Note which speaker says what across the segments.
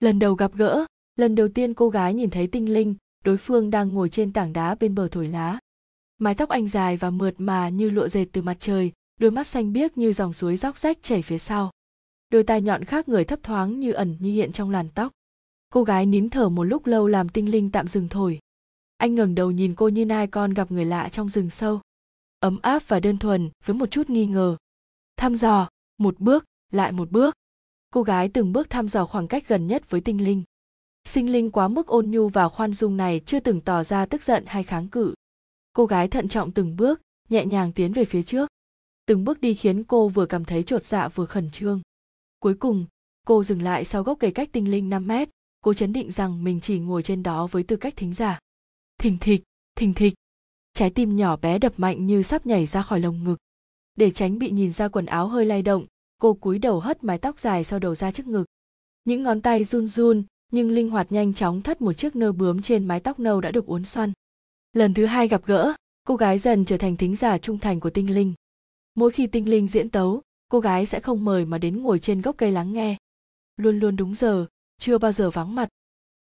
Speaker 1: lần đầu gặp gỡ, lần đầu tiên cô gái nhìn thấy tinh linh, đối phương đang ngồi trên tảng đá bên bờ thổi lá. Mái tóc anh dài và mượt mà như lụa dệt từ mặt trời, đôi mắt xanh biếc như dòng suối róc rách chảy phía sau. Đôi tai nhọn khác người thấp thoáng như ẩn như hiện trong làn tóc. Cô gái nín thở một lúc lâu làm tinh linh tạm dừng thổi. Anh ngẩng đầu nhìn cô như nai con gặp người lạ trong rừng sâu. Ấm áp và đơn thuần, với một chút nghi ngờ. Thăm dò, một bước, lại một bước cô gái từng bước thăm dò khoảng cách gần nhất với tinh linh. Sinh linh quá mức ôn nhu và khoan dung này chưa từng tỏ ra tức giận hay kháng cự. Cô gái thận trọng từng bước, nhẹ nhàng tiến về phía trước. Từng bước đi khiến cô vừa cảm thấy chột dạ vừa khẩn trương. Cuối cùng, cô dừng lại sau gốc cây cách tinh linh 5 mét. Cô chấn định rằng mình chỉ ngồi trên đó với tư cách thính giả. Thình thịch thình thịch. Trái tim nhỏ bé đập mạnh như sắp nhảy ra khỏi lồng ngực. Để tránh bị nhìn ra quần áo hơi lay động cô cúi đầu hất mái tóc dài sau đầu ra trước ngực. Những ngón tay run run, nhưng linh hoạt nhanh chóng thắt một chiếc nơ bướm trên mái tóc nâu đã được uốn xoăn. Lần thứ hai gặp gỡ, cô gái dần trở thành thính giả trung thành của tinh linh. Mỗi khi tinh linh diễn tấu, cô gái sẽ không mời mà đến ngồi trên gốc cây lắng nghe. Luôn luôn đúng giờ, chưa bao giờ vắng mặt.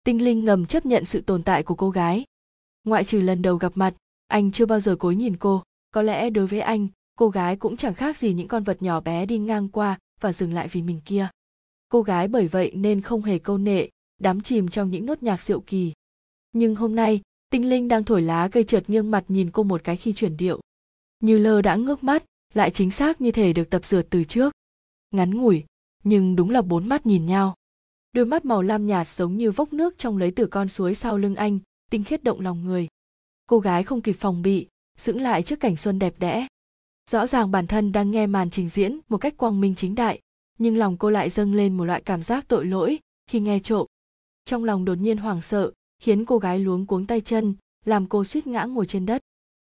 Speaker 1: Tinh linh ngầm chấp nhận sự tồn tại của cô gái. Ngoại trừ lần đầu gặp mặt, anh chưa bao giờ cối nhìn cô. Có lẽ đối với anh cô gái cũng chẳng khác gì những con vật nhỏ bé đi ngang qua và dừng lại vì mình kia. Cô gái bởi vậy nên không hề câu nệ, đắm chìm trong những nốt nhạc diệu kỳ. Nhưng hôm nay, tinh linh đang thổi lá cây trượt nghiêng mặt nhìn cô một cái khi chuyển điệu. Như lơ đã ngước mắt, lại chính xác như thể được tập dượt từ trước. Ngắn ngủi, nhưng đúng là bốn mắt nhìn nhau. Đôi mắt màu lam nhạt giống như vốc nước trong lấy từ con suối sau lưng anh, tinh khiết động lòng người. Cô gái không kịp phòng bị dưỡng lại trước cảnh xuân đẹp đẽ rõ ràng bản thân đang nghe màn trình diễn một cách quang minh chính đại, nhưng lòng cô lại dâng lên một loại cảm giác tội lỗi khi nghe trộm. Trong lòng đột nhiên hoảng sợ, khiến cô gái luống cuống tay chân, làm cô suýt ngã ngồi trên đất.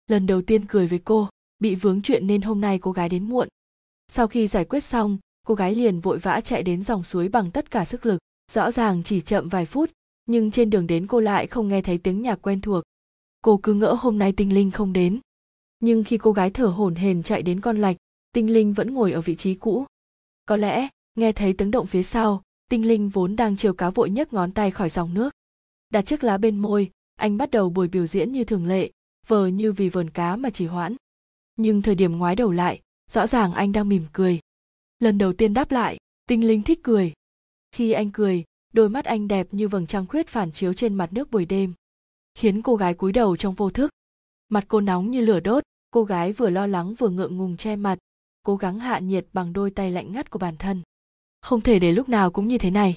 Speaker 1: Lần đầu tiên cười với cô, bị vướng chuyện nên hôm nay cô gái đến muộn. Sau khi giải quyết xong, cô gái liền vội vã chạy đến dòng suối bằng tất cả sức lực, rõ ràng chỉ chậm vài phút, nhưng trên đường đến cô lại không nghe thấy tiếng nhạc quen thuộc. Cô cứ ngỡ hôm nay tinh linh không đến nhưng khi cô gái thở hổn hển chạy đến con lạch, tinh linh vẫn ngồi ở vị trí cũ. Có lẽ, nghe thấy tiếng động phía sau, tinh linh vốn đang chiều cá vội nhấc ngón tay khỏi dòng nước. Đặt chiếc lá bên môi, anh bắt đầu buổi biểu diễn như thường lệ, vờ như vì vườn cá mà chỉ hoãn. Nhưng thời điểm ngoái đầu lại, rõ ràng anh đang mỉm cười. Lần đầu tiên đáp lại, tinh linh thích cười. Khi anh cười, đôi mắt anh đẹp như vầng trăng khuyết phản chiếu trên mặt nước buổi đêm, khiến cô gái cúi đầu trong vô thức. Mặt cô nóng như lửa đốt cô gái vừa lo lắng vừa ngượng ngùng che mặt, cố gắng hạ nhiệt bằng đôi tay lạnh ngắt của bản thân. Không thể để lúc nào cũng như thế này.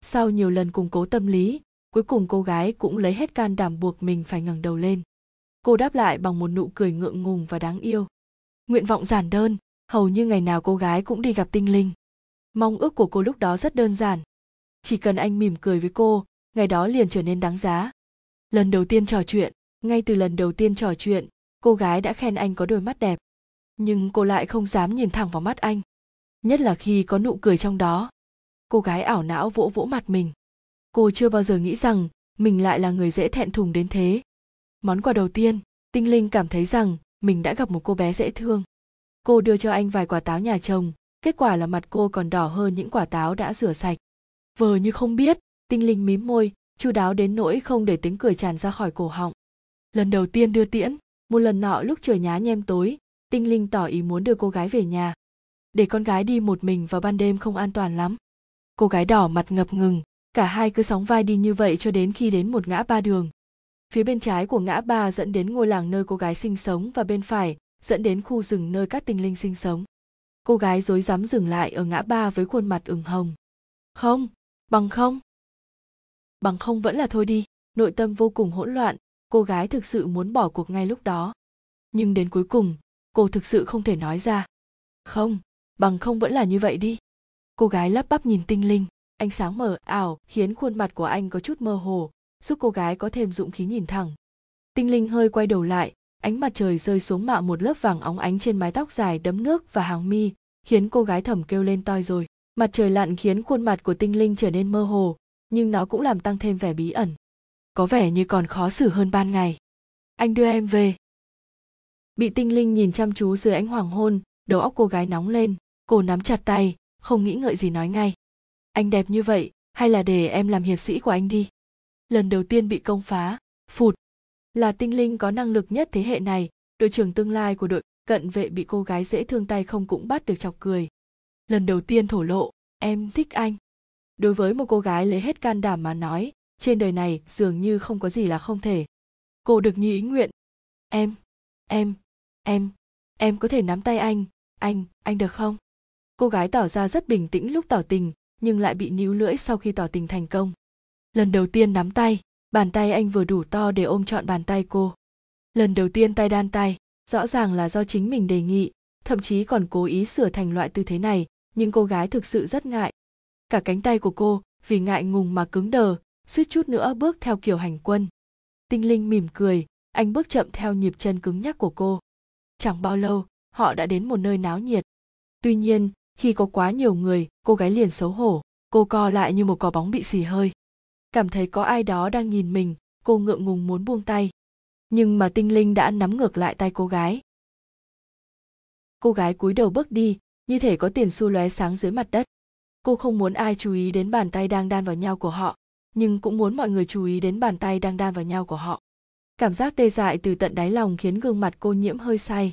Speaker 1: Sau nhiều lần củng cố tâm lý, cuối cùng cô gái cũng lấy hết can đảm buộc mình phải ngẩng đầu lên. Cô đáp lại bằng một nụ cười ngượng ngùng và đáng yêu. Nguyện vọng giản đơn, hầu như ngày nào cô gái cũng đi gặp tinh linh. Mong ước của cô lúc đó rất đơn giản. Chỉ cần anh mỉm cười với cô, ngày đó liền trở nên đáng giá. Lần đầu tiên trò chuyện, ngay từ lần đầu tiên trò chuyện cô gái đã khen anh có đôi mắt đẹp, nhưng cô lại không dám nhìn thẳng vào mắt anh, nhất là khi có nụ cười trong đó. Cô gái ảo não vỗ vỗ mặt mình. Cô chưa bao giờ nghĩ rằng mình lại là người dễ thẹn thùng đến thế. Món quà đầu tiên, tinh linh cảm thấy rằng mình đã gặp một cô bé dễ thương. Cô đưa cho anh vài quả táo nhà chồng, kết quả là mặt cô còn đỏ hơn những quả táo đã rửa sạch. Vờ như không biết, tinh linh mím môi, chu đáo đến nỗi không để tiếng cười tràn ra khỏi cổ họng. Lần đầu tiên đưa tiễn một lần nọ lúc trời nhá nhem tối, tinh linh tỏ ý muốn đưa cô gái về nhà. Để con gái đi một mình vào ban đêm không an toàn lắm. Cô gái đỏ mặt ngập ngừng, cả hai cứ sóng vai đi như vậy cho đến khi đến một ngã ba đường. Phía bên trái của ngã ba dẫn đến ngôi làng nơi cô gái sinh sống và bên phải dẫn đến khu rừng nơi các tinh linh sinh sống. Cô gái rối rắm dừng lại ở ngã ba với khuôn mặt ửng hồng. Không, bằng không. Bằng không vẫn là thôi đi. Nội tâm vô cùng hỗn loạn cô gái thực sự muốn bỏ cuộc ngay lúc đó. Nhưng đến cuối cùng, cô thực sự không thể nói ra. Không, bằng không vẫn là như vậy đi. Cô gái lắp bắp nhìn tinh linh. Ánh sáng mờ ảo khiến khuôn mặt của anh có chút mơ hồ, giúp cô gái có thêm dũng khí nhìn thẳng. Tinh linh hơi quay đầu lại, ánh mặt trời rơi xuống mạ một lớp vàng óng ánh trên mái tóc dài đấm nước và hàng mi, khiến cô gái thầm kêu lên toi rồi. Mặt trời lặn khiến khuôn mặt của tinh linh trở nên mơ hồ, nhưng nó cũng làm tăng thêm vẻ bí ẩn có vẻ như còn khó xử hơn ban ngày. Anh đưa em về. Bị tinh linh nhìn chăm chú dưới ánh hoàng hôn, đầu óc cô gái nóng lên, cô nắm chặt tay, không nghĩ ngợi gì nói ngay. Anh đẹp như vậy, hay là để em làm hiệp sĩ của anh đi? Lần đầu tiên bị công phá, phụt. Là tinh linh có năng lực nhất thế hệ này, đội trưởng tương lai của đội cận vệ bị cô gái dễ thương tay không cũng bắt được chọc cười. Lần đầu tiên thổ lộ, em thích anh. Đối với một cô gái lấy hết can đảm mà nói trên đời này dường như không có gì là không thể. Cô được như ý nguyện. Em em em em có thể nắm tay anh. Anh anh được không? Cô gái tỏ ra rất bình tĩnh lúc tỏ tình, nhưng lại bị níu lưỡi sau khi tỏ tình thành công. Lần đầu tiên nắm tay, bàn tay anh vừa đủ to để ôm trọn bàn tay cô. Lần đầu tiên tay đan tay, rõ ràng là do chính mình đề nghị, thậm chí còn cố ý sửa thành loại tư thế này, nhưng cô gái thực sự rất ngại. Cả cánh tay của cô vì ngại ngùng mà cứng đờ suýt chút nữa bước theo kiểu hành quân. Tinh linh mỉm cười, anh bước chậm theo nhịp chân cứng nhắc của cô. Chẳng bao lâu, họ đã đến một nơi náo nhiệt. Tuy nhiên, khi có quá nhiều người, cô gái liền xấu hổ, cô co lại như một cò bóng bị xì hơi. Cảm thấy có ai đó đang nhìn mình, cô ngượng ngùng muốn buông tay. Nhưng mà tinh linh đã nắm ngược lại tay cô gái. Cô gái cúi đầu bước đi, như thể có tiền xu lóe sáng dưới mặt đất. Cô không muốn ai chú ý đến bàn tay đang đan vào nhau của họ nhưng cũng muốn mọi người chú ý đến bàn tay đang đan vào nhau của họ. Cảm giác tê dại từ tận đáy lòng khiến gương mặt cô nhiễm hơi say.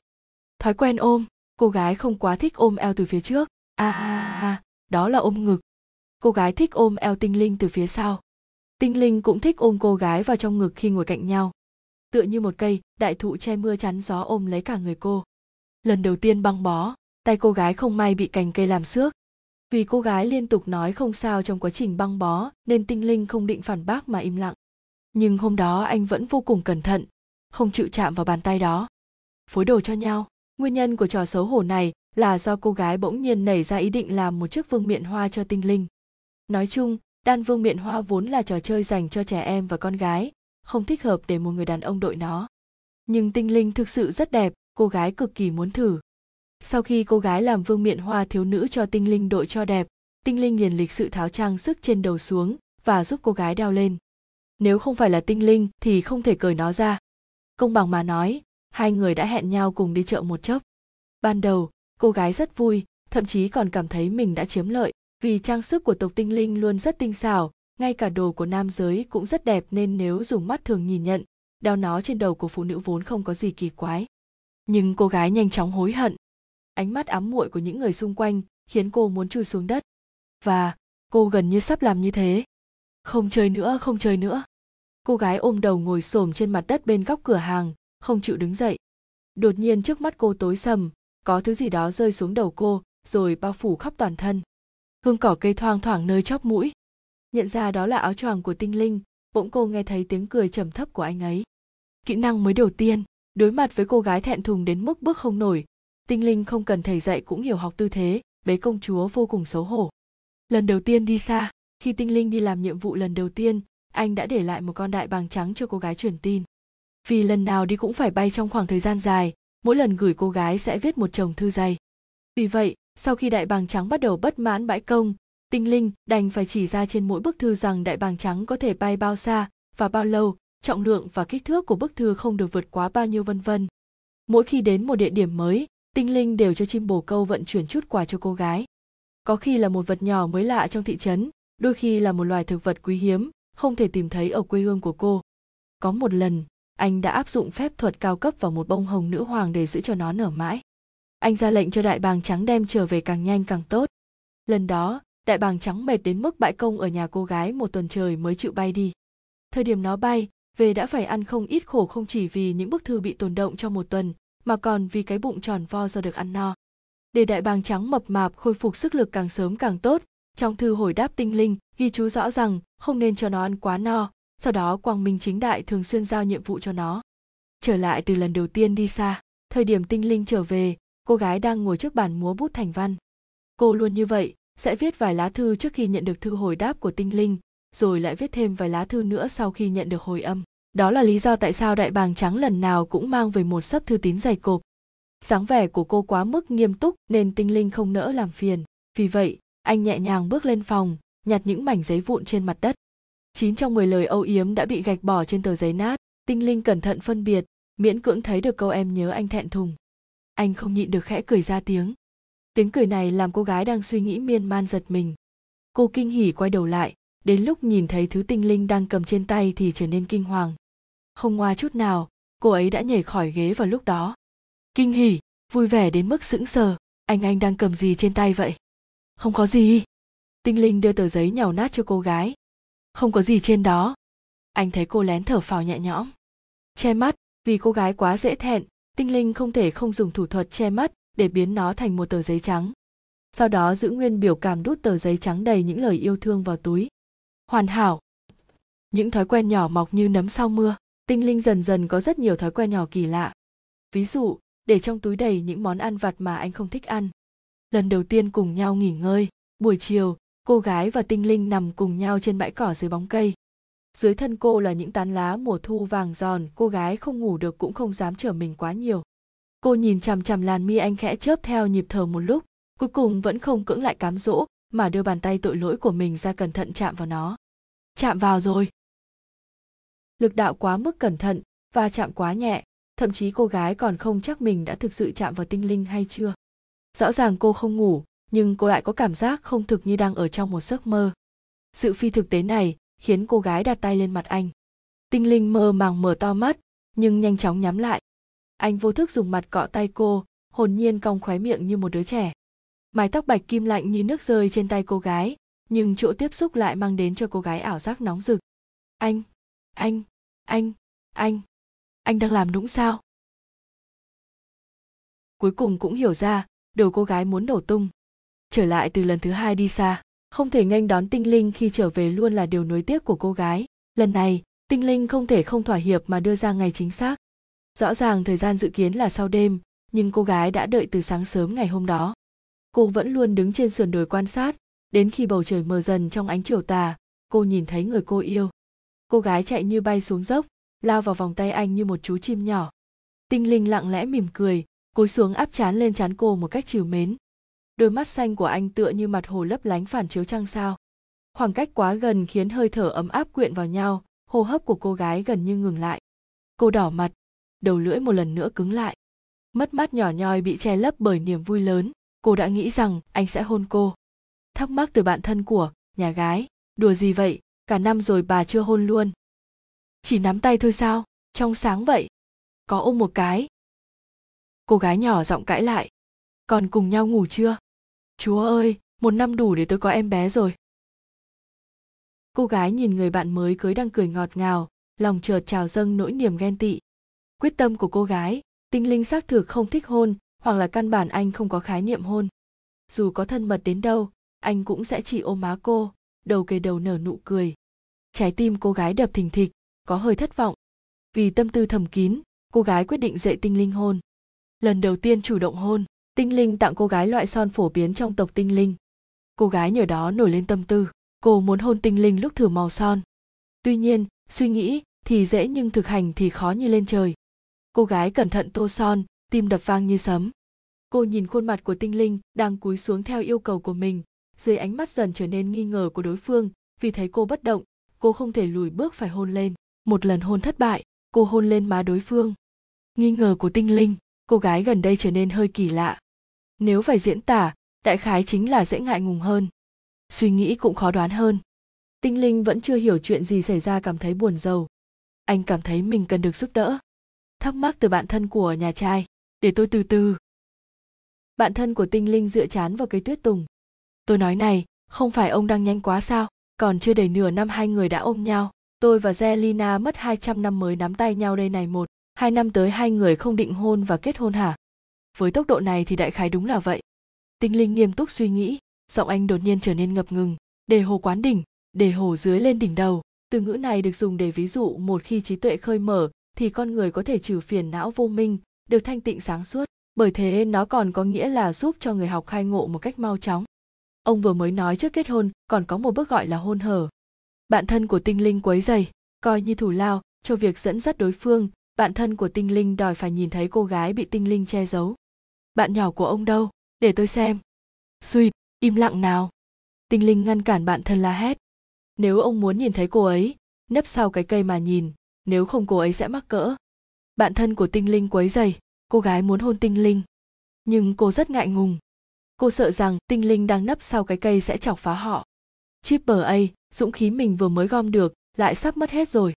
Speaker 1: Thói quen ôm, cô gái không quá thích ôm eo từ phía trước. A a a đó là ôm ngực. Cô gái thích ôm eo tinh linh từ phía sau. Tinh linh cũng thích ôm cô gái vào trong ngực khi ngồi cạnh nhau. Tựa như một cây, đại thụ che mưa chắn gió ôm lấy cả người cô. Lần đầu tiên băng bó, tay cô gái không may bị cành cây làm xước vì cô gái liên tục nói không sao trong quá trình băng bó, nên tinh linh không định phản bác mà im lặng. Nhưng hôm đó anh vẫn vô cùng cẩn thận, không chịu chạm vào bàn tay đó. Phối đồ cho nhau. Nguyên nhân của trò xấu hổ này là do cô gái bỗng nhiên nảy ra ý định làm một chiếc vương miện hoa cho tinh linh. Nói chung, đan vương miện hoa vốn là trò chơi dành cho trẻ em và con gái, không thích hợp để một người đàn ông đội nó. Nhưng tinh linh thực sự rất đẹp, cô gái cực kỳ muốn thử sau khi cô gái làm vương miện hoa thiếu nữ cho tinh linh đội cho đẹp, tinh linh liền lịch sự tháo trang sức trên đầu xuống và giúp cô gái đeo lên. Nếu không phải là tinh linh thì không thể cởi nó ra. Công bằng mà nói, hai người đã hẹn nhau cùng đi chợ một chốc. Ban đầu, cô gái rất vui, thậm chí còn cảm thấy mình đã chiếm lợi, vì trang sức của tộc tinh linh luôn rất tinh xảo, ngay cả đồ của nam giới cũng rất đẹp nên nếu dùng mắt thường nhìn nhận, đeo nó trên đầu của phụ nữ vốn không có gì kỳ quái. Nhưng cô gái nhanh chóng hối hận ánh mắt ám muội của những người xung quanh khiến cô muốn chui xuống đất. Và cô gần như sắp làm như thế. Không chơi nữa, không chơi nữa. Cô gái ôm đầu ngồi xổm trên mặt đất bên góc cửa hàng, không chịu đứng dậy. Đột nhiên trước mắt cô tối sầm, có thứ gì đó rơi xuống đầu cô, rồi bao phủ khắp toàn thân. Hương cỏ cây thoang thoảng nơi chóp mũi. Nhận ra đó là áo choàng của tinh linh, bỗng cô nghe thấy tiếng cười trầm thấp của anh ấy. Kỹ năng mới đầu tiên, đối mặt với cô gái thẹn thùng đến mức bước không nổi tinh linh không cần thầy dạy cũng hiểu học tư thế, bế công chúa vô cùng xấu hổ. Lần đầu tiên đi xa, khi tinh linh đi làm nhiệm vụ lần đầu tiên, anh đã để lại một con đại bàng trắng cho cô gái truyền tin. Vì lần nào đi cũng phải bay trong khoảng thời gian dài, mỗi lần gửi cô gái sẽ viết một chồng thư dày vì vậy, sau khi đại bàng trắng bắt đầu bất mãn bãi công, tinh linh đành phải chỉ ra trên mỗi bức thư rằng đại bàng trắng có thể bay bao xa và bao lâu, trọng lượng và kích thước của bức thư không được vượt quá bao nhiêu vân vân. Mỗi khi đến một địa điểm mới tinh linh đều cho chim bồ câu vận chuyển chút quà cho cô gái. Có khi là một vật nhỏ mới lạ trong thị trấn, đôi khi là một loài thực vật quý hiếm, không thể tìm thấy ở quê hương của cô. Có một lần, anh đã áp dụng phép thuật cao cấp vào một bông hồng nữ hoàng để giữ cho nó nở mãi. Anh ra lệnh cho đại bàng trắng đem trở về càng nhanh càng tốt. Lần đó, đại bàng trắng mệt đến mức bãi công ở nhà cô gái một tuần trời mới chịu bay đi. Thời điểm nó bay, về đã phải ăn không ít khổ không chỉ vì những bức thư bị tồn động trong một tuần mà còn vì cái bụng tròn vo do được ăn no. Để đại bàng trắng mập mạp khôi phục sức lực càng sớm càng tốt, trong thư hồi đáp tinh linh, ghi chú rõ rằng không nên cho nó ăn quá no, sau đó quang minh chính đại thường xuyên giao nhiệm vụ cho nó. Trở lại từ lần đầu tiên đi xa, thời điểm tinh linh trở về, cô gái đang ngồi trước bàn múa bút thành văn. Cô luôn như vậy, sẽ viết vài lá thư trước khi nhận được thư hồi đáp của tinh linh, rồi lại viết thêm vài lá thư nữa sau khi nhận được hồi âm đó là lý do tại sao đại bàng trắng lần nào cũng mang về một sấp thư tín dày cộp. Dáng vẻ của cô quá mức nghiêm túc nên tinh linh không nỡ làm phiền. Vì vậy, anh nhẹ nhàng bước lên phòng, nhặt những mảnh giấy vụn trên mặt đất. Chín trong mười lời âu yếm đã bị gạch bỏ trên tờ giấy nát. Tinh linh cẩn thận phân biệt, miễn cưỡng thấy được câu em nhớ anh thẹn thùng. Anh không nhịn được khẽ cười ra tiếng. Tiếng cười này làm cô gái đang suy nghĩ miên man giật mình. Cô kinh hỉ quay đầu lại, đến lúc nhìn thấy thứ tinh linh đang cầm trên tay thì trở nên kinh hoàng không ngoa chút nào, cô ấy đã nhảy khỏi ghế vào lúc đó. Kinh hỉ, vui vẻ đến mức sững sờ. Anh anh đang cầm gì trên tay vậy? Không có gì. Tinh linh đưa tờ giấy nhàu nát cho cô gái. Không có gì trên đó. Anh thấy cô lén thở phào nhẹ nhõm. Che mắt, vì cô gái quá dễ thẹn, tinh linh không thể không dùng thủ thuật che mắt để biến nó thành một tờ giấy trắng. Sau đó giữ nguyên biểu cảm đút tờ giấy trắng đầy những lời yêu thương vào túi. Hoàn hảo. Những thói quen nhỏ mọc như nấm sau mưa tinh linh dần dần có rất nhiều thói quen nhỏ kỳ lạ. Ví dụ, để trong túi đầy những món ăn vặt mà anh không thích ăn. Lần đầu tiên cùng nhau nghỉ ngơi, buổi chiều, cô gái và tinh linh nằm cùng nhau trên bãi cỏ dưới bóng cây. Dưới thân cô là những tán lá mùa thu vàng giòn, cô gái không ngủ được cũng không dám trở mình quá nhiều. Cô nhìn chằm chằm làn mi anh khẽ chớp theo nhịp thở một lúc, cuối cùng vẫn không cưỡng lại cám dỗ, mà đưa bàn tay tội lỗi của mình ra cẩn thận chạm vào nó. Chạm vào rồi lực đạo quá mức cẩn thận và chạm quá nhẹ, thậm chí cô gái còn không chắc mình đã thực sự chạm vào tinh linh hay chưa. Rõ ràng cô không ngủ, nhưng cô lại có cảm giác không thực như đang ở trong một giấc mơ. Sự phi thực tế này khiến cô gái đặt tay lên mặt anh. Tinh linh mơ màng mở to mắt, nhưng nhanh chóng nhắm lại. Anh vô thức dùng mặt cọ tay cô, hồn nhiên cong khóe miệng như một đứa trẻ. Mái tóc bạch kim lạnh như nước rơi trên tay cô gái, nhưng chỗ tiếp xúc lại mang đến cho cô gái ảo giác nóng rực. Anh anh anh anh anh đang làm đúng sao? Cuối cùng cũng hiểu ra, đầu cô gái muốn nổ tung. Trở lại từ lần thứ hai đi xa, không thể nghênh đón tinh linh khi trở về luôn là điều nuối tiếc của cô gái. Lần này, tinh linh không thể không thỏa hiệp mà đưa ra ngày chính xác. Rõ ràng thời gian dự kiến là sau đêm, nhưng cô gái đã đợi từ sáng sớm ngày hôm đó. Cô vẫn luôn đứng trên sườn đồi quan sát. Đến khi bầu trời mờ dần trong ánh chiều tà, cô nhìn thấy người cô yêu cô gái chạy như bay xuống dốc, lao vào vòng tay anh như một chú chim nhỏ. Tinh linh lặng lẽ mỉm cười, cúi xuống áp chán lên chán cô một cách trìu mến. Đôi mắt xanh của anh tựa như mặt hồ lấp lánh phản chiếu trăng sao. Khoảng cách quá gần khiến hơi thở ấm áp quyện vào nhau, hô hấp của cô gái gần như ngừng lại. Cô đỏ mặt, đầu lưỡi một lần nữa cứng lại. Mất mắt nhỏ nhoi bị che lấp bởi niềm vui lớn, cô đã nghĩ rằng anh sẽ hôn cô. Thắc mắc từ bạn thân của, nhà gái, đùa gì vậy? Cả năm rồi bà chưa hôn luôn. Chỉ nắm tay thôi sao? Trong sáng vậy, có ôm một cái. Cô gái nhỏ giọng cãi lại. Còn cùng nhau ngủ chưa? Chúa ơi, một năm đủ để tôi có em bé rồi. Cô gái nhìn người bạn mới cưới đang cười ngọt ngào, lòng chợt trào dâng nỗi niềm ghen tị. Quyết tâm của cô gái, tinh linh xác thực không thích hôn, hoặc là căn bản anh không có khái niệm hôn. Dù có thân mật đến đâu, anh cũng sẽ chỉ ôm má cô đầu kề đầu nở nụ cười. Trái tim cô gái đập thình thịch, có hơi thất vọng. Vì tâm tư thầm kín, cô gái quyết định dạy tinh linh hôn. Lần đầu tiên chủ động hôn, tinh linh tặng cô gái loại son phổ biến trong tộc tinh linh. Cô gái nhờ đó nổi lên tâm tư, cô muốn hôn tinh linh lúc thử màu son. Tuy nhiên, suy nghĩ thì dễ nhưng thực hành thì khó như lên trời. Cô gái cẩn thận tô son, tim đập vang như sấm. Cô nhìn khuôn mặt của tinh linh đang cúi xuống theo yêu cầu của mình dưới ánh mắt dần trở nên nghi ngờ của đối phương, vì thấy cô bất động, cô không thể lùi bước phải hôn lên. Một lần hôn thất bại, cô hôn lên má đối phương. Nghi ngờ của tinh linh, cô gái gần đây trở nên hơi kỳ lạ. Nếu phải diễn tả, đại khái chính là dễ ngại ngùng hơn. Suy nghĩ cũng khó đoán hơn. Tinh linh vẫn chưa hiểu chuyện gì xảy ra cảm thấy buồn rầu. Anh cảm thấy mình cần được giúp đỡ. Thắc mắc từ bạn thân của nhà trai. Để tôi từ từ. Bạn thân của tinh linh dựa chán vào cây tuyết tùng tôi nói này, không phải ông đang nhanh quá sao? Còn chưa đầy nửa năm hai người đã ôm nhau. Tôi và Zelina mất 200 năm mới nắm tay nhau đây này một. Hai năm tới hai người không định hôn và kết hôn hả? Với tốc độ này thì đại khái đúng là vậy. Tinh linh nghiêm túc suy nghĩ, giọng anh đột nhiên trở nên ngập ngừng. Đề hồ quán đỉnh đề hồ dưới lên đỉnh đầu. Từ ngữ này được dùng để ví dụ một khi trí tuệ khơi mở, thì con người có thể trừ phiền não vô minh, được thanh tịnh sáng suốt. Bởi thế nó còn có nghĩa là giúp cho người học khai ngộ một cách mau chóng ông vừa mới nói trước kết hôn, còn có một bước gọi là hôn hở. Bạn thân của tinh linh quấy dày coi như thủ lao, cho việc dẫn dắt đối phương, bạn thân của tinh linh đòi phải nhìn thấy cô gái bị tinh linh che giấu. Bạn nhỏ của ông đâu? Để tôi xem. Suy im lặng nào. Tinh linh ngăn cản bạn thân la hét. Nếu ông muốn nhìn thấy cô ấy, nấp sau cái cây mà nhìn, nếu không cô ấy sẽ mắc cỡ. Bạn thân của tinh linh quấy dày cô gái muốn hôn tinh linh. Nhưng cô rất ngại ngùng cô sợ rằng tinh linh đang nấp sau cái cây sẽ chọc phá họ Chipper A, dũng khí mình vừa mới gom được, lại sắp mất hết rồi.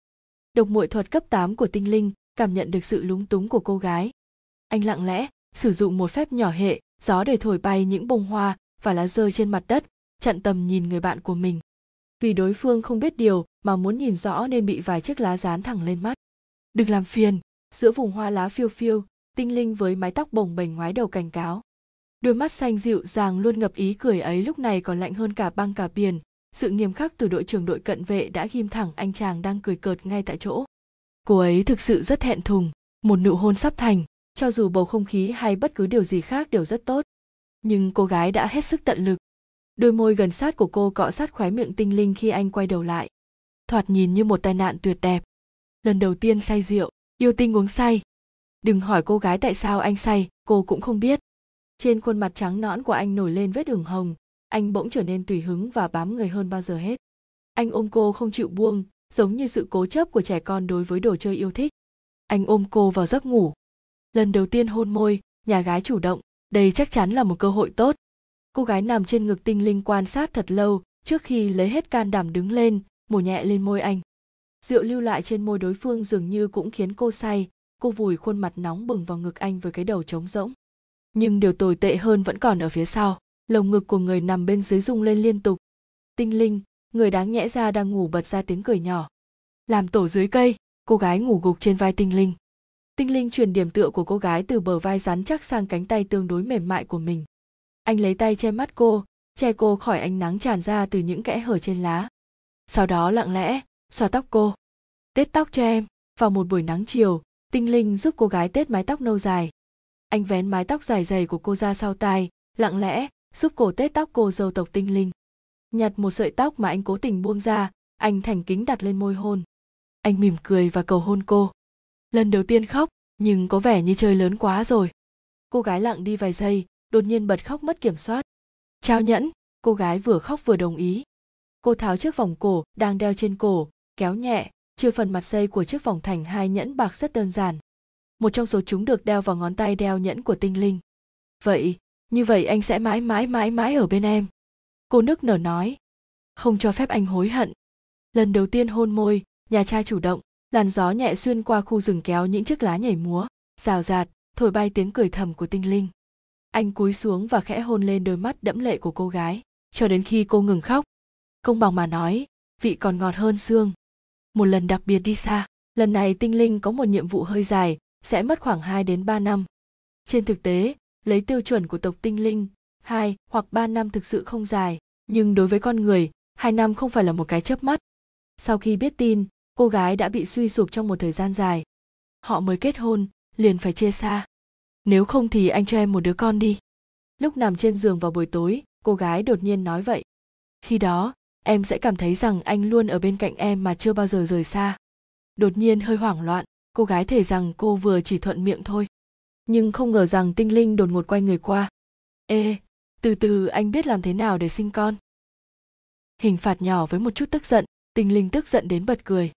Speaker 1: Độc muội thuật cấp 8 của tinh linh cảm nhận được sự lúng túng của cô gái. Anh lặng lẽ, sử dụng một phép nhỏ hệ, gió để thổi bay những bông hoa và lá rơi trên mặt đất, chặn tầm nhìn người bạn của mình. Vì đối phương không biết điều mà muốn nhìn rõ nên bị vài chiếc lá dán thẳng lên mắt. Đừng làm phiền, giữa vùng hoa lá phiêu phiêu, tinh linh với mái tóc bồng bềnh ngoái đầu cảnh cáo. Đôi mắt xanh dịu dàng luôn ngập ý cười ấy lúc này còn lạnh hơn cả băng cả biển, sự nghiêm khắc từ đội trưởng đội cận vệ đã ghim thẳng anh chàng đang cười cợt ngay tại chỗ. Cô ấy thực sự rất thẹn thùng, một nụ hôn sắp thành, cho dù bầu không khí hay bất cứ điều gì khác đều rất tốt. Nhưng cô gái đã hết sức tận lực. Đôi môi gần sát của cô cọ sát khóe miệng tinh linh khi anh quay đầu lại. Thoạt nhìn như một tai nạn tuyệt đẹp. Lần đầu tiên say rượu, yêu tinh uống say. Đừng hỏi cô gái tại sao anh say, cô cũng không biết. Trên khuôn mặt trắng nõn của anh nổi lên vết ửng hồng, anh bỗng trở nên tùy hứng và bám người hơn bao giờ hết. Anh ôm cô không chịu buông, giống như sự cố chấp của trẻ con đối với đồ chơi yêu thích. Anh ôm cô vào giấc ngủ. Lần đầu tiên hôn môi, nhà gái chủ động, đây chắc chắn là một cơ hội tốt. Cô gái nằm trên ngực tinh linh quan sát thật lâu trước khi lấy hết can đảm đứng lên, mổ nhẹ lên môi anh. Rượu lưu lại trên môi đối phương dường như cũng khiến cô say, cô vùi khuôn mặt nóng bừng vào ngực anh với cái đầu trống rỗng. Nhưng điều tồi tệ hơn vẫn còn ở phía sau, lồng ngực của người nằm bên dưới rung lên liên tục. Tinh linh, người đáng nhẽ ra đang ngủ bật ra tiếng cười nhỏ. Làm tổ dưới cây, cô gái ngủ gục trên vai tinh linh. Tinh linh truyền điểm tựa của cô gái từ bờ vai rắn chắc sang cánh tay tương đối mềm mại của mình. Anh lấy tay che mắt cô, che cô khỏi ánh nắng tràn ra từ những kẽ hở trên lá. Sau đó lặng lẽ, xoa tóc cô. Tết tóc cho em, vào một buổi nắng chiều, tinh linh giúp cô gái tết mái tóc nâu dài. Anh vén mái tóc dài dày của cô ra sau tai, lặng lẽ, giúp cổ tết tóc cô dâu tộc tinh linh. Nhặt một sợi tóc mà anh cố tình buông ra, anh thành kính đặt lên môi hôn. Anh mỉm cười và cầu hôn cô. Lần đầu tiên khóc, nhưng có vẻ như chơi lớn quá rồi. Cô gái lặng đi vài giây, đột nhiên bật khóc mất kiểm soát. Trao nhẫn, cô gái vừa khóc vừa đồng ý. Cô tháo chiếc vòng cổ đang đeo trên cổ, kéo nhẹ, chưa phần mặt dây của chiếc vòng thành hai nhẫn bạc rất đơn giản. Một trong số chúng được đeo vào ngón tay đeo nhẫn của tinh linh. Vậy, như vậy anh sẽ mãi mãi mãi mãi ở bên em. Cô nức nở nói. Không cho phép anh hối hận. Lần đầu tiên hôn môi, nhà trai chủ động, làn gió nhẹ xuyên qua khu rừng kéo những chiếc lá nhảy múa, rào rạt, thổi bay tiếng cười thầm của tinh linh. Anh cúi xuống và khẽ hôn lên đôi mắt đẫm lệ của cô gái, cho đến khi cô ngừng khóc. Công bằng mà nói, vị còn ngọt hơn xương. Một lần đặc biệt đi xa, lần này tinh linh có một nhiệm vụ hơi dài, sẽ mất khoảng 2 đến 3 năm. Trên thực tế, lấy tiêu chuẩn của tộc tinh linh, 2 hoặc 3 năm thực sự không dài, nhưng đối với con người, 2 năm không phải là một cái chớp mắt. Sau khi biết tin, cô gái đã bị suy sụp trong một thời gian dài. Họ mới kết hôn, liền phải chia xa. Nếu không thì anh cho em một đứa con đi. Lúc nằm trên giường vào buổi tối, cô gái đột nhiên nói vậy. Khi đó, em sẽ cảm thấy rằng anh luôn ở bên cạnh em mà chưa bao giờ rời xa. Đột nhiên hơi hoảng loạn, cô gái thề rằng cô vừa chỉ thuận miệng thôi. Nhưng không ngờ rằng tinh linh đột ngột quay người qua. Ê, từ từ anh biết làm thế nào để sinh con. Hình phạt nhỏ với một chút tức giận, tinh linh tức giận đến bật cười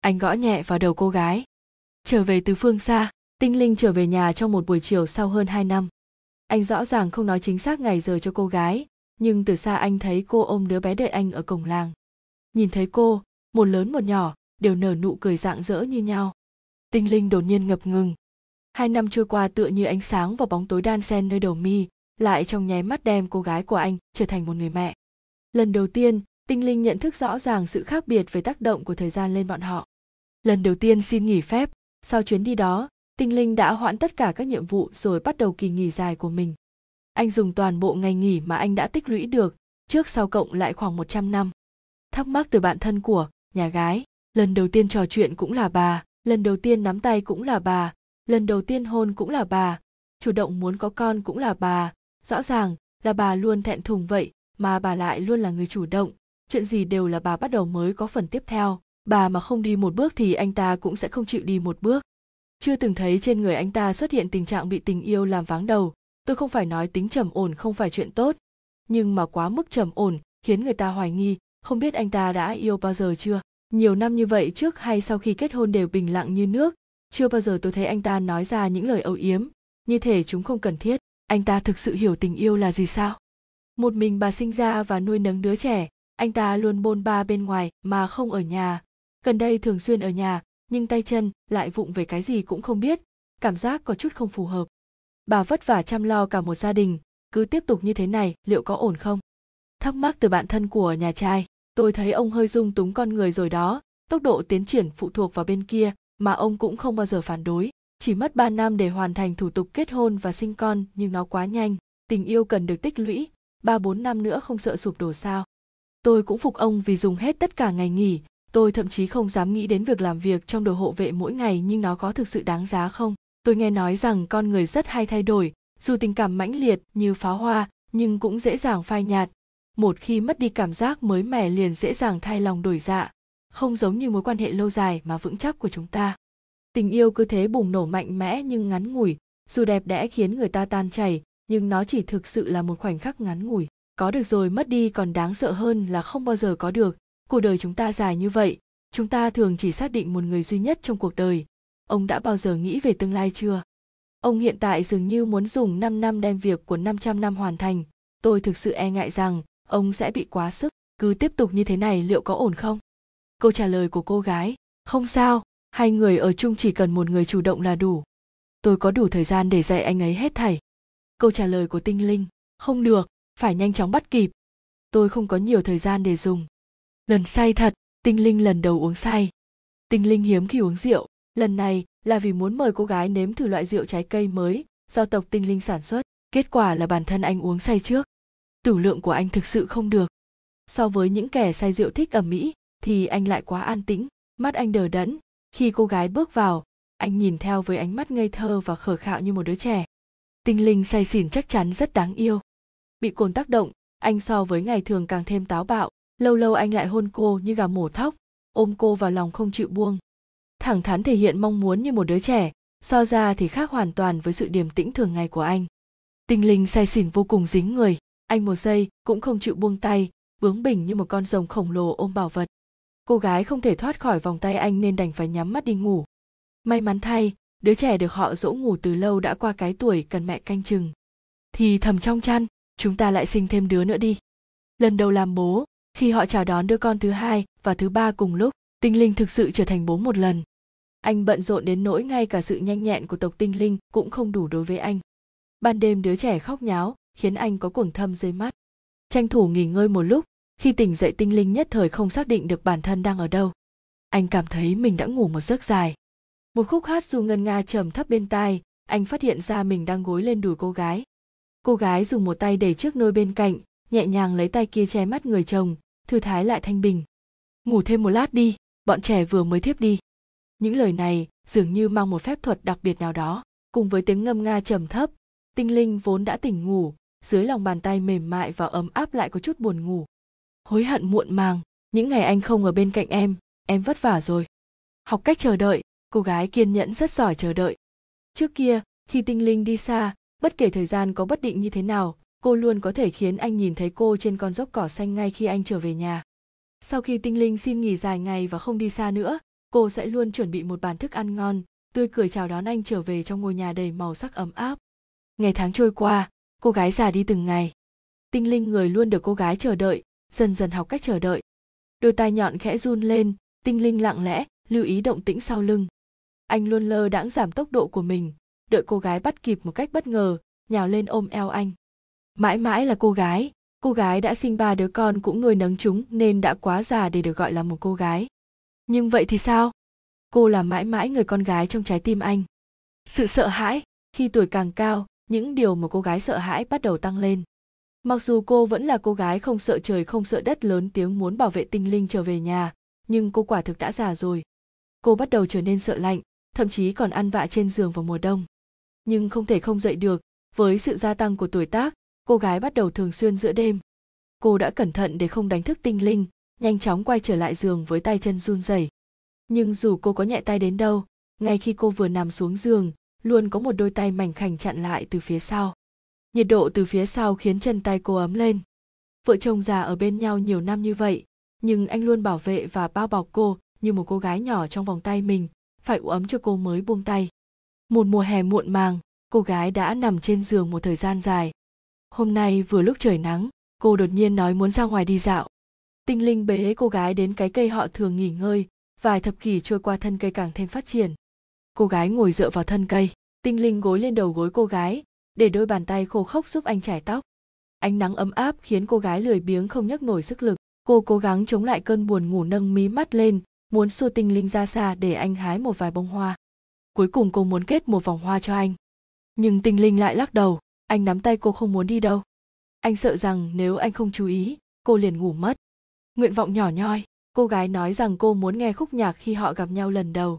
Speaker 1: anh gõ nhẹ vào đầu cô gái trở về từ phương xa tinh linh trở về nhà trong một buổi chiều sau hơn hai năm anh rõ ràng không nói chính xác ngày giờ cho cô gái nhưng từ xa anh thấy cô ôm đứa bé đợi anh ở cổng làng nhìn thấy cô một lớn một nhỏ đều nở nụ cười rạng rỡ như nhau tinh linh đột nhiên ngập ngừng. Hai năm trôi qua tựa như ánh sáng và bóng tối đan xen nơi đầu mi, lại trong nháy mắt đem cô gái của anh trở thành một người mẹ. Lần đầu tiên, tinh linh nhận thức rõ ràng sự khác biệt về tác động của thời gian lên bọn họ. Lần đầu tiên xin nghỉ phép, sau chuyến đi đó, tinh linh đã hoãn tất cả các nhiệm vụ rồi bắt đầu kỳ nghỉ dài của mình. Anh dùng toàn bộ ngày nghỉ mà anh đã tích lũy được, trước sau cộng lại khoảng 100 năm. Thắc mắc từ bạn thân của, nhà gái, lần đầu tiên trò chuyện cũng là bà lần đầu tiên nắm tay cũng là bà, lần đầu tiên hôn cũng là bà, chủ động muốn có con cũng là bà. Rõ ràng là bà luôn thẹn thùng vậy, mà bà lại luôn là người chủ động. Chuyện gì đều là bà bắt đầu mới có phần tiếp theo. Bà mà không đi một bước thì anh ta cũng sẽ không chịu đi một bước. Chưa từng thấy trên người anh ta xuất hiện tình trạng bị tình yêu làm váng đầu. Tôi không phải nói tính trầm ổn không phải chuyện tốt, nhưng mà quá mức trầm ổn khiến người ta hoài nghi, không biết anh ta đã yêu bao giờ chưa? Nhiều năm như vậy trước hay sau khi kết hôn đều bình lặng như nước, chưa bao giờ tôi thấy anh ta nói ra những lời âu yếm. Như thể chúng không cần thiết. Anh ta thực sự hiểu tình yêu là gì sao? Một mình bà sinh ra và nuôi nấng đứa trẻ, anh ta luôn bôn ba bên ngoài mà không ở nhà. Gần đây thường xuyên ở nhà, nhưng tay chân lại vụng về cái gì cũng không biết, cảm giác có chút không phù hợp. Bà vất vả chăm lo cả một gia đình, cứ tiếp tục như thế này liệu có ổn không? Thắc mắc từ bạn thân của nhà trai tôi thấy ông hơi dung túng con người rồi đó, tốc độ tiến triển phụ thuộc vào bên kia mà ông cũng không bao giờ phản đối. Chỉ mất 3 năm để hoàn thành thủ tục kết hôn và sinh con, nhưng nó quá nhanh, tình yêu cần được tích lũy. Ba bốn năm nữa không sợ sụp đổ sao? Tôi cũng phục ông vì dùng hết tất cả ngày nghỉ. Tôi thậm chí không dám nghĩ đến việc làm việc trong đội hộ vệ mỗi ngày nhưng nó có thực sự đáng giá không? Tôi nghe nói rằng con người rất hay thay đổi, dù tình cảm mãnh liệt như pháo hoa nhưng cũng dễ dàng phai nhạt một khi mất đi cảm giác mới mẻ liền dễ dàng thay lòng đổi dạ không giống như mối quan hệ lâu dài mà vững chắc của chúng ta. Tình yêu cứ thế bùng nổ mạnh mẽ nhưng ngắn ngủi, dù đẹp đẽ khiến người ta tan chảy, nhưng nó chỉ thực sự là một khoảnh khắc ngắn ngủi. Có được rồi mất đi còn đáng sợ hơn là không bao giờ có được. Cuộc đời chúng ta dài như vậy, chúng ta thường chỉ xác định một người duy nhất trong cuộc đời. Ông đã bao giờ nghĩ về tương lai chưa? Ông hiện tại dường như muốn dùng 5 năm đem việc của 500 năm hoàn thành. Tôi thực sự e ngại rằng ông sẽ bị quá sức. Cứ tiếp tục như thế này liệu có ổn không? Câu trả lời của cô gái, không sao, hai người ở chung chỉ cần một người chủ động là đủ. Tôi có đủ thời gian để dạy anh ấy hết thảy. Câu trả lời của tinh linh, không được, phải nhanh chóng bắt kịp. Tôi không có nhiều thời gian để dùng. Lần say thật, tinh linh lần đầu uống say. Tinh linh hiếm khi uống rượu. Lần này là vì muốn mời cô gái nếm thử loại rượu trái cây mới do tộc tinh linh sản xuất. Kết quả là bản thân anh uống say trước tử lượng của anh thực sự không được. So với những kẻ say rượu thích ẩm mỹ thì anh lại quá an tĩnh, mắt anh đờ đẫn. Khi cô gái bước vào, anh nhìn theo với ánh mắt ngây thơ và khờ khạo như một đứa trẻ. Tinh linh say xỉn chắc chắn rất đáng yêu. Bị cồn tác động, anh so với ngày thường càng thêm táo bạo. Lâu lâu anh lại hôn cô như gà mổ thóc, ôm cô vào lòng không chịu buông. Thẳng thắn thể hiện mong muốn như một đứa trẻ, so ra thì khác hoàn toàn với sự điềm tĩnh thường ngày của anh. Tinh linh say xỉn vô cùng dính người anh một giây, cũng không chịu buông tay, bướng bỉnh như một con rồng khổng lồ ôm bảo vật. Cô gái không thể thoát khỏi vòng tay anh nên đành phải nhắm mắt đi ngủ. May mắn thay, đứa trẻ được họ dỗ ngủ từ lâu đã qua cái tuổi cần mẹ canh chừng. Thì thầm trong chăn, chúng ta lại sinh thêm đứa nữa đi. Lần đầu làm bố, khi họ chào đón đứa con thứ hai và thứ ba cùng lúc, tinh linh thực sự trở thành bố một lần. Anh bận rộn đến nỗi ngay cả sự nhanh nhẹn của tộc tinh linh cũng không đủ đối với anh. Ban đêm đứa trẻ khóc nháo khiến anh có cuồng thâm dưới mắt. Tranh thủ nghỉ ngơi một lúc, khi tỉnh dậy tinh linh nhất thời không xác định được bản thân đang ở đâu. Anh cảm thấy mình đã ngủ một giấc dài. Một khúc hát dù ngân nga trầm thấp bên tai, anh phát hiện ra mình đang gối lên đùi cô gái. Cô gái dùng một tay đẩy trước nôi bên cạnh, nhẹ nhàng lấy tay kia che mắt người chồng, thư thái lại thanh bình. Ngủ thêm một lát đi, bọn trẻ vừa mới thiếp đi. Những lời này dường như mang một phép thuật đặc biệt nào đó, cùng với tiếng ngâm nga trầm thấp, tinh linh vốn đã tỉnh ngủ dưới lòng bàn tay mềm mại và ấm áp lại có chút buồn ngủ. Hối hận muộn màng, những ngày anh không ở bên cạnh em em vất vả rồi. Học cách chờ đợi, cô gái kiên nhẫn rất giỏi chờ đợi. Trước kia, khi tinh linh đi xa, bất kể thời gian có bất định như thế nào, cô luôn có thể khiến anh nhìn thấy cô trên con dốc cỏ xanh ngay khi anh trở về nhà. Sau khi tinh linh xin nghỉ dài ngày và không đi xa nữa, cô sẽ luôn chuẩn bị một bàn thức ăn ngon, tươi cười chào đón anh trở về trong ngôi nhà đầy màu sắc ấm áp. Ngày tháng trôi qua cô gái già đi từng ngày. Tinh linh người luôn được cô gái chờ đợi, dần dần học cách chờ đợi. Đôi tai nhọn khẽ run lên, tinh linh lặng lẽ, lưu ý động tĩnh sau lưng. Anh luôn lơ đãng giảm tốc độ của mình, đợi cô gái bắt kịp một cách bất ngờ, nhào lên ôm eo anh. Mãi mãi là cô gái cô gái đã sinh ba đứa con cũng nuôi nấng chúng nên đã quá già để được gọi là một cô gái. Nhưng vậy thì sao? Cô là mãi mãi người con gái trong trái tim anh. Sự sợ hãi, khi tuổi càng cao những điều mà cô gái sợ hãi bắt đầu tăng lên. Mặc dù cô vẫn là cô gái không sợ trời không sợ đất lớn tiếng muốn bảo vệ tinh linh trở về nhà, nhưng cô quả thực đã già rồi. Cô bắt đầu trở nên sợ lạnh, thậm chí còn ăn vạ trên giường vào mùa đông. Nhưng không thể không dậy được, với sự gia tăng của tuổi tác, cô gái bắt đầu thường xuyên giữa đêm. Cô đã cẩn thận để không đánh thức tinh linh, nhanh chóng quay trở lại giường với tay chân run rẩy. Nhưng dù cô có nhẹ tay đến đâu, ngay khi cô vừa nằm xuống giường luôn có một đôi tay mảnh khảnh chặn lại từ phía sau. Nhiệt độ từ phía sau khiến chân tay cô ấm lên. Vợ chồng già ở bên nhau nhiều năm như vậy, nhưng anh luôn bảo vệ và bao bọc cô như một cô gái nhỏ trong vòng tay mình, phải ủ ấm cho cô mới buông tay. Một mùa hè muộn màng, cô gái đã nằm trên giường một thời gian dài. Hôm nay vừa lúc trời nắng, cô đột nhiên nói muốn ra ngoài đi dạo. Tinh linh bế cô gái đến cái cây họ thường nghỉ ngơi, vài thập kỷ trôi qua thân cây càng thêm phát triển cô gái ngồi dựa vào thân cây, tinh linh gối lên đầu gối cô gái, để đôi bàn tay khô khốc giúp anh chải tóc. Ánh nắng ấm áp khiến cô gái lười biếng không nhấc nổi sức lực. Cô cố gắng chống lại cơn buồn ngủ nâng mí mắt lên, muốn xua tinh linh ra xa để anh hái một vài bông hoa. Cuối cùng cô muốn kết một vòng hoa cho anh. Nhưng tinh linh lại lắc đầu, anh nắm tay cô không muốn đi đâu. Anh sợ rằng nếu anh không chú ý, cô liền ngủ mất. Nguyện vọng nhỏ nhoi, cô gái nói rằng cô muốn nghe khúc nhạc khi họ gặp nhau lần đầu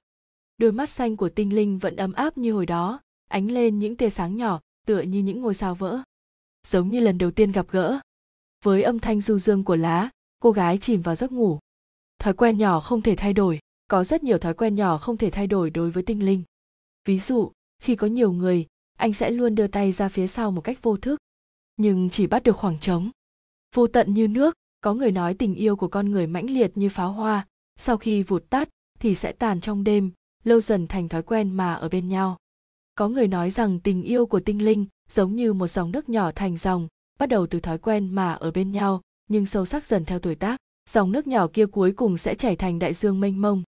Speaker 1: đôi mắt xanh của tinh linh vẫn ấm áp như hồi đó, ánh lên những tia sáng nhỏ, tựa như những ngôi sao vỡ. Giống như lần đầu tiên gặp gỡ. Với âm thanh du dương của lá, cô gái chìm vào giấc ngủ. Thói quen nhỏ không thể thay đổi, có rất nhiều thói quen nhỏ không thể thay đổi đối với tinh linh. Ví dụ, khi có nhiều người, anh sẽ luôn đưa tay ra phía sau một cách vô thức. Nhưng chỉ bắt được khoảng trống. Vô tận như nước, có người nói tình yêu của con người mãnh liệt như pháo hoa, sau khi vụt tắt thì sẽ tàn trong đêm lâu dần thành thói quen mà ở bên nhau. Có người nói rằng tình yêu của tinh linh giống như một dòng nước nhỏ thành dòng, bắt đầu từ thói quen mà ở bên nhau, nhưng sâu sắc dần theo tuổi tác, dòng nước nhỏ kia cuối cùng sẽ chảy thành đại dương mênh mông.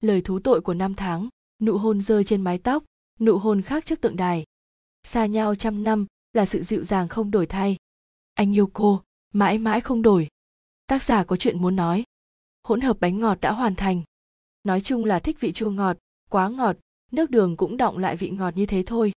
Speaker 1: Lời thú tội của năm tháng, nụ hôn rơi trên mái tóc, nụ hôn khác trước tượng đài. Xa nhau trăm năm là sự dịu dàng không đổi thay. Anh yêu cô, mãi mãi không đổi. Tác giả có chuyện muốn nói. Hỗn hợp bánh ngọt đã hoàn thành. Nói chung là thích vị chua ngọt quá ngọt nước đường cũng đọng lại vị ngọt như thế thôi.